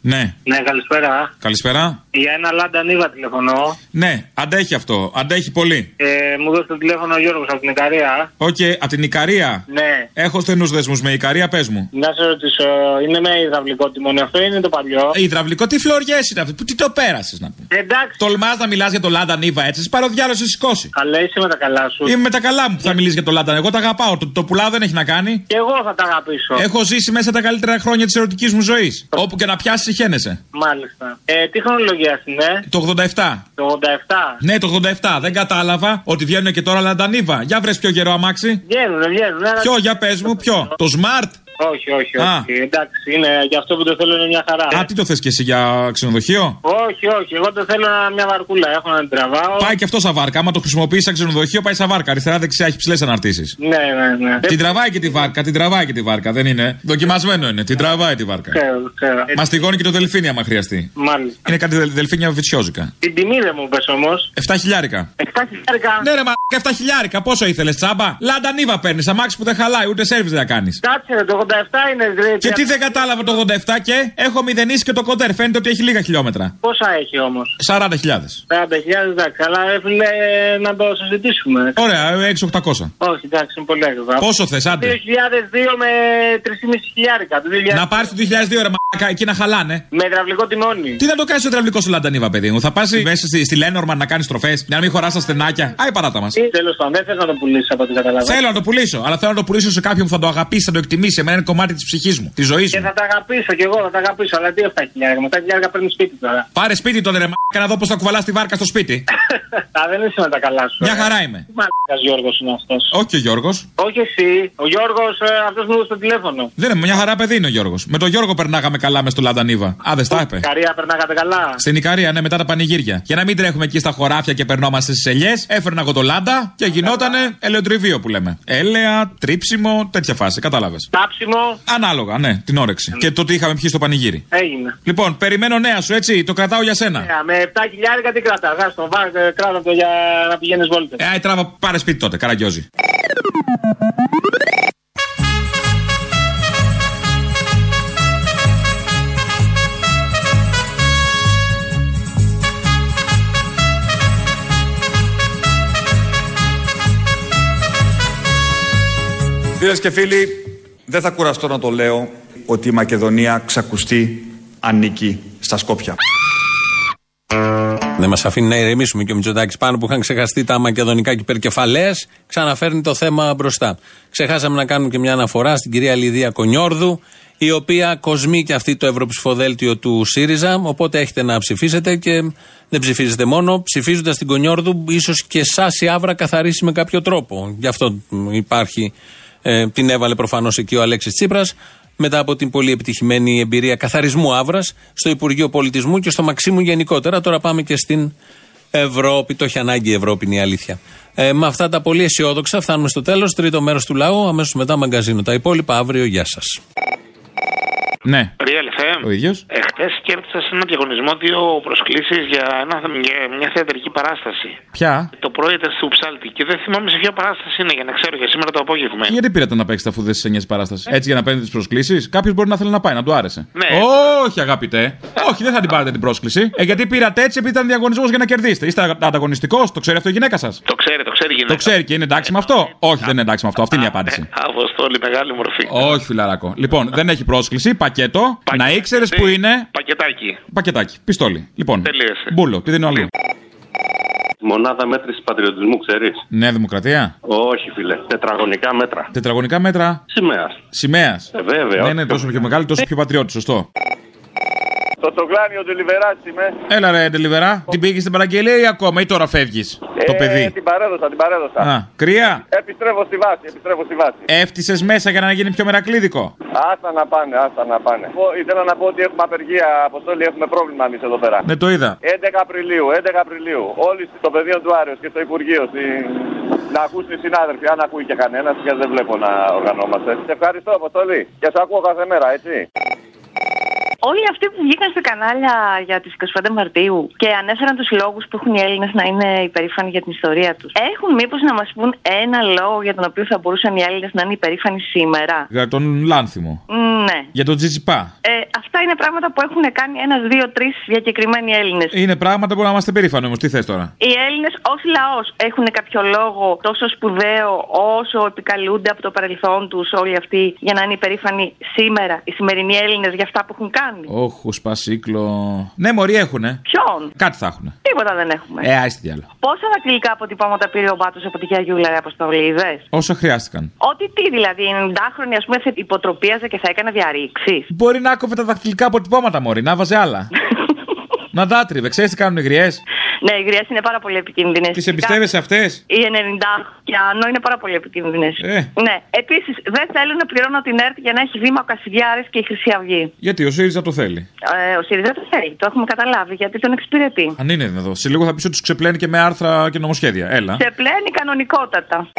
Ναι. Ναι, καλησπέρα. Καλησπέρα. Για ένα Λάντα Νίβα τηλεφωνώ. Ναι, αντέχει αυτό. Αντέχει πολύ. Ε, μου 'δωσε το τηλέφωνο ο Γιώργος από την Ικαρία. Οκ, από την Ικαρία. Ναι. Έχω στενούς δεσμούς με Ικαρία, πες μου. Να σε ρωτήσω, είναι με υδραυλικό τιμόνι αυτό ή είναι το παλιό; Ε, Υδραυλικό, τι φλωριέ είναι αυτό. Που τι το πέρασες να πούμε; Εντάξει. Τολμάς να μιλάς για το Λάντα Νίβα έτσι. Σε πάρω διάλογο, σε σηκώσει. Καλά, είσαι με τα καλά σου. Είμαι με τα καλά μου που θα μιλήσεις για το Λάντα. Εγώ τα αγαπάω. Το, το πουλάω δεν έχει να κάνει. Και εγώ θα τα αγαπήσω. Έχω ζήσει μέσα τα καλύτερα χρόνια της ερωτικής μου ζωής. Όπου και να πιάσει, χαίνεσαι. Μάλιστα. Ε, τι χρονολογία είναι, Το 87. το 87. Ναι, το 87. Δεν κατάλαβα ότι βγαίνουν και τώρα Λαντανίβα. Για βρες πιο γερό αμάξι. Βγαίνουν, βγαίνουν. αλλά- Ποιο, για πες μου, ποιο. Το Smart. Όχι, όχι, Α. όχι. Εντάξει, είναι για αυτό που το θέλω είναι μια χαρά. Α, τι το θες και εσύ για ξενοδοχείο; Όχι, όχι. Εγώ το θέλω να- μια βαρκούλα. Έχω να την τραβάω. Πάει και αυτός σαν βάρκα. Άμα το χρησιμοποιήσει σαν ξενοδοχείο, πάει σαν βάρκα. Αριστερά-δεξιά έχεις ψηλές αναρτήσεις. Ναι, ναι, ναι. Την τραβάει και τη βάρκα, την τραβάει και τη βάρκα. Δεν είναι; Δοκιμασμένο είναι. Την τραβάει τη βάρκα. Ξέρω, ξέρω. Ε, Μαστιγώνει και το δελφίνι άμα χρειαστεί. Μάλιστα. Είναι κάτι δελ- δελφίνια βιτσιόζικα. Την τιμή δεν μου πες όμως. 7 χιλιάρικα. 7 χιλιάρικα. Ναι, ρε μα 7 χιλιάρικα. Πόσο ήθελες, τσάμπα; Λάντα νύβα παίρνεις. Αμάξι που δεν χαλάει, ούτε σερβις δεν κάνεις. Κάτσε ρε, το 87 είναι δηλαδή. Και τι δεν κατάλαβα το 87 και έχω μηδενίσει και το κοντέρ. Φαίνεται ότι έχει λίγα χιλιόμετρα. Πόσα έχει όμως; 40.000. 40.000 εντάξει, αλλά ρε φίλε να το συζητήσουμε. Ωραία, 6-800. Όχι, εντάξει, είναι πολύ ακριβά. Πόσο θες, 2002 άντε. με 3,5 χιλιάρικα. Το 2000 Να πάρεις το 2002 ρε μαλάκα, εκεί να χαλάνε. Με υδραυλικό τιμόνι. Τι να το κάνεις στο υδραυλικό σου Λαντανίβα, παιδί μου; Θα πας μέσα στη, στη Λένορμαν να κάνεις τροφέ, για να μην χωράς τα στενάκια. Άι παράτα μας. Τέλος πάντων, δεν θες να το πουλήσεις από ό,τι καταλαβαίνω. Θέλω να το πουλήσω, αλλά θέλω να το πουλήσω σε κάποιον που θα το αγαπήσει, θα το εκτιμήσει. Εμένα είναι κομμάτι της ψυχής μου, της ζωής Και μου. θα τα αγαπήσω κι εγώ, θα τα αγαπήσω. Αλλά τι 7 χιλιάρικα. Με τα χιλιάρικα παίρνει σπίτι τώρα. Πάρε σπίτι τον ρε μαλάκα να δω πώς θα κουβαλάς τη βάρκα στο σπίτι. Α, δεν είσαι με τα καλάς σου. Μια ε. χαρά είμαι. Τι μαλάκας Γιώργος είναι αυτός. Όχι ο Γιώργος. Όχι εσύ. Ο Γιώργος αυτός μου έδωσε το τηλέφωνο. Δεν είναι, μια χαρά παιδί είναι ο Γιώργος. Με τον Γιώργο περνάγαμε καλά μες στο Λαντανίβα. Α, δεν στα είπε. Καρία περνάγατε καλά; Στην Ικαρία, ναι, μετά τα πανηγύρια. Για να μην τρέχουμε εκεί στα χωράφια και περνόμαστε στις ελιές, έφερνα εγώ το Λάντα και γινότανε ελαιοτριβείο που λέμε. Έλεα, τρίψιμο, τέτοια φάση, κατάλαβες. Τάψιμο. Ανάλογα, ναι, την όρεξη. Και το τι είχαμε πιει στο πανηγύρι. Έγινε. Λοιπόν, περιμένω νέα σου, έτσι, το κρατάω για σένα. Ε, Με 7 χιλιάρικα τι κρατά. Γάστο, βάζ, κράτα το για να πηγαίνεις βόλτες. Ε, άι, τράβα, πάρε σπίτι τότε, καραγκιόζη. Φίλες και φίλοι, δεν θα κουραστώ να το λέω ότι η Μακεδονία ξακουστεί ανήκει στα Σκόπια. Δεν μας αφήνει να ηρεμήσουμε και ο Μητσοτάκης πάνω που είχαν ξεχαστεί τα μακεδονικά και υπερκεφαλαίε. Ξαναφέρνει το θέμα μπροστά. Ξεχάσαμε να κάνουμε και μια αναφορά στην κυρία Λιδία Κονιόρδου, η οποία κοσμεί και αυτή το ευρωψηφοδέλτιο του ΣΥΡΙΖΑ. Οπότε έχετε να ψηφίσετε και δεν ψηφίζετε μόνο. Ψηφίζοντας την Κονιόρδου, ίσως και εσάς η άβρα καθαρίσει με κάποιο τρόπο. Γι' αυτό μ, υπάρχει. Ε, την έβαλε προφανώς εκεί ο Αλέξης Τσίπρας μετά από την πολύ επιτυχημένη εμπειρία καθαρισμού άβρας στο Υπουργείο Πολιτισμού και στο Μαξίμου γενικότερα. Τώρα πάμε και στην Ευρώπη. Το έχει ανάγκη η Ευρώπη, είναι η αλήθεια. Ε, με αυτά τα πολύ αισιόδοξα φτάνουμε στο τέλος. Τρίτο μέρος του λαού. Αμέσως μετά μαγκαζίνο. Τα υπόλοιπα αύριο. Γεια σας. Ναι. Real FM. Ο ίδιος. Εχθέ κέρδισα σε ένα διαγωνισμό δύο προσκλήσεις για, ένα- για μια θεατρική παράσταση. Ποια; Το πρωί ήταν στο Ψάλτη και δεν θυμάμαι σε ποια παράσταση είναι για να ξέρω για σήμερα το απόγευμα. Και γιατί πήρατε να παίξετε αφού δεν σα νοιάζει παράσταση; Έτσι για να παίρνετε τις προσκλήσεις; Κάποιος μπορεί να θέλει να πάει, να του άρεσε. Ναι. Όχι, αγαπητέ. Όχι, δεν θα την πάρετε την πρόσκληση. Ε, γιατί πήρατε έτσι επειδή ήταν διαγωνισμός για να κερδίσετε. Είστε ανταγωνιστικός, το ξέρει αυτό η γυναίκα σας; Το ξέρει, το ξέρει η γυναίκα. Το ξέρει και είναι εντάξει με αυτό. Όχι, δεν είναι εντάξει με αυτό. Αυτή είναι η απάντηση. Αποστόλη, μεγάλη μορφή. Όχι, φιλαράκο. Λοιπόν, δεν έχει πρόσκληση, πακέτο. Να ήξερες που είναι. Πακετάκι. Πακετάκι, πιστόλι. Λοιπόν, Τελείωσε. μπούλο, τι δίνω αλλού. Μονάδα μέτρησης πατριωτισμού, ξέρεις; Νέα Δημοκρατία; Όχι, φίλε. Τετραγωνικά μέτρα. Τετραγωνικά μέτρα. Σημαίας. Σημαίας. Ε, βέβαια. Ναι, ναι, τόσο πιο μεγάλη, τόσο πιο πατριώτη, σωστό. Το τρογλάνιο του Λιβεράτ είμαι. Έλα ρε, Ντελιβερά. Την πήγες στην παραγγελία ή ακόμα, ή τώρα φεύγεις. Το Ε, παιδί; Την παρέδωσα, την παρέδωσα. Α, κρύα. Επιστρέφω στη βάση, επιστρέφω στη βάση. Έφτισε μέσα για να γίνει πιο μερακλίδικο; Άστα να πάνε, άστα να πάνε. Εγώ Ήθελα να πω ότι έχουμε απεργία, Αποστόλη, έχουμε πρόβλημα εμείς εδώ πέρα. Ναι, το είδα. 11 Απριλίου, 11 Απριλίου. Όλοι στο πεδίο του Άρεος και στο Υπουργείο. Στη... Να ακούσουν οι συνάδελφοι, αν ακούει και κανένας, και δεν βλέπω να οργανώμαστε. Σε ευχαριστώ, Αποστόλη. Και σε ακούω κάθε μέρα, έτσι. Όλοι αυτοί που βγήκαν στα κανάλια για τι 25 Μαρτίου και ανέφεραν τους λόγους που έχουν οι Έλληνες να είναι υπερήφανοι για την ιστορία τους. Έχουν μήπως να μας πούν ένα λόγο για τον οποίο θα μπορούσαν οι Έλληνες να είναι υπερήφανοι σήμερα; Για τον Λάνθιμο. Ναι. Για τον Τζιτζιπά. Ε, αυτά είναι πράγματα που έχουν κάνει ένας, δύο, τρεις διακεκριμένοι Έλληνες. Είναι πράγματα που να είμαστε περήφανοι όμως. Τι θες τώρα; Οι Έλληνες ως λαός έχουν κάποιο λόγο τόσο σπουδαίο όσο επικαλούνται από το παρελθόν τους όλοι αυτοί για να είναι υπερήφανοι σήμερα οι σημερινοί Έλληνες για αυτά που έχουν κάνει; Όχου, σπασίκλο. Ναι, μωροί έχουνε. Ποιον; Κάτι θα έχουνε. Τίποτα δεν έχουμε. Ε, άιστη διάλο. Πόσα δακτυλικά αποτυπώματα πήρε ο Μπάτος από τη Γιαγιούλα, ρε Αποστολή, είδες; Όσα χρειάστηκαν. Ότι τι δηλαδή, 90χρονη ας πούμε θα υποτροπίαζε και θα έκανε διαρρήξεις. Μπορεί να άκοβε τα δαχτυλικά αποτυπώματα, Μωρή, να βάζε άλλα. να δάτριβε. Ξέρεις τι κάνουν οι γριές; Ναι, οι γριές είναι πάρα πολύ επικίνδυνες. Τις εμπιστεύεσαι αυτές; Οι 90 και άνω είναι πάρα πολύ επικίνδυνες. Ε. Ναι. Επίσης, δεν θέλουν να πληρώνω την ΕΡΤ για να έχει βήμα ο Κασιδιάρης και η Χρυσή Αυγή. Γιατί ο ΣΥΡΙΖΑ το θέλει. Ε, ο ΣΥΡΙΖΑ το θέλει, το έχουμε καταλάβει, γιατί τον εξυπηρετεί. Αν είναι εδώ. Σε λίγο θα πεις ότι τους ξεπλένει και με άρθρα και νομοσχέδια. Έλα. Σε πλένει κανονικότατα.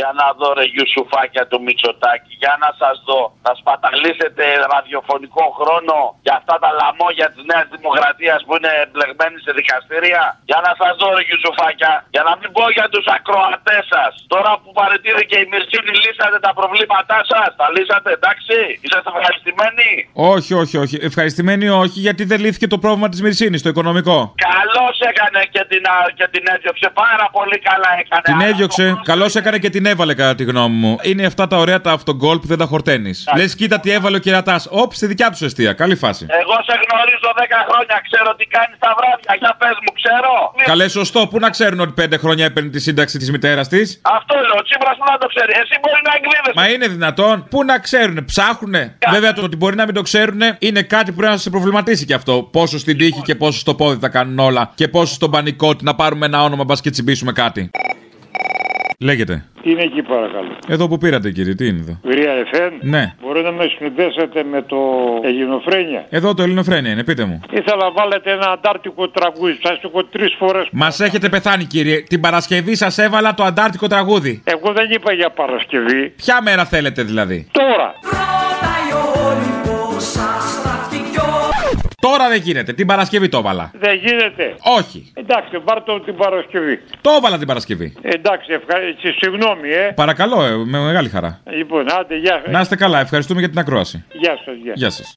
Για να δω ρε Γιουσουφάκια του Μητσοτάκη, για να σας δω. Θα σπαταλίσετε ραδιοφωνικό χρόνο για αυτά τα λαμόγια της Νέας Δημοκρατίας που είναι μπλεγμένοι σε δικαστήρια. Για να σας δω ρε Γιουσουφάκια, για να μην πω για τους ακροατές σας. Τώρα που παραιτήθηκε η Μυρσίνη, λύσατε τα προβλήματά σας. Τα λύσατε, εντάξει. Είσαστε ευχαριστημένοι; Όχι, όχι, όχι. Ευχαριστημένοι όχι, γιατί δεν λύθηκε το πρόβλημα της Μυρσίνης, το οικονομικό. Καλώς έκανε και την, α, και την έδιωξε. Πάρα πολύ καλά έκανε. Την Αλλά έδιωξε, καλώ έκανε και την έβαλε κατά τη γνώμη μου. Είναι αυτά τα ωραία τα αυτογκολ που δεν τα χορταίνεις. Λες, κοίτα τι έβαλε ο κερατάς. Όπ, στη δικιά τους αιστεία. Καλή φάση. Εγώ σε γνωρίζω 10 χρόνια, ξέρω τι κάνεις τα βράδια. Για πες μου, ξέρω. Καλέ, σωστό. Πού να ξέρουν ότι πέντε χρόνια έπαιρνε τη σύνταξη της μητέρας της; Αυτό λέω, ο Τσίπρας που να το ξέρει. Εσύ μπορεί να εγκλίδεσαι. Μα είναι δυνατόν. Πού να ξέρουν, ψάχνουνε; Βέβαια το ότι μπορεί να μην το ξέρουν είναι κάτι που πρέπει να σε προβληματίσει και αυτό. Πόσο στην τύχη και πόσο στο πόδι τα κάνουν όλα. Και πόσο στον πανικό ότι να πάρουμε ένα όνομα μπας και τσιμπήσουμε κάτι. Λέγεται. Τι είναι εκεί παρακαλώ. Εδώ που πήρατε κύριε, τι είναι εδώ; Βρία FM. Ναι. Μπορεί να με συνδέσετε με το Ελληνοφρένια; Εδώ το Ελληνοφρένια είναι, πείτε μου. Ήθελα να βάλετε ένα αντάρτικο τραγούδι. Σα έχω τρεις φορές. Μας έχετε πεθάνει κύριε. Την Παρασκευή σας έβαλα το αντάρτικο τραγούδι. Εγώ δεν είπα για Παρασκευή. Ποια μέρα θέλετε δηλαδή; Τώρα. Τώρα δεν γίνεται. Την Παρασκευή το έβαλα. Δεν γίνεται. Όχι. Εντάξει, πάρτε την Παρασκευή. Το έβαλα την Παρασκευή. Εντάξει, ευχαριστώ. Συγγνώμη, ε. Παρακαλώ, ε, με μεγάλη χαρά. Λοιπόν, άντε, γεια Να είστε καλά, ευχαριστούμε για την ακρόαση. Γεια σας, γεια. Γεια σας.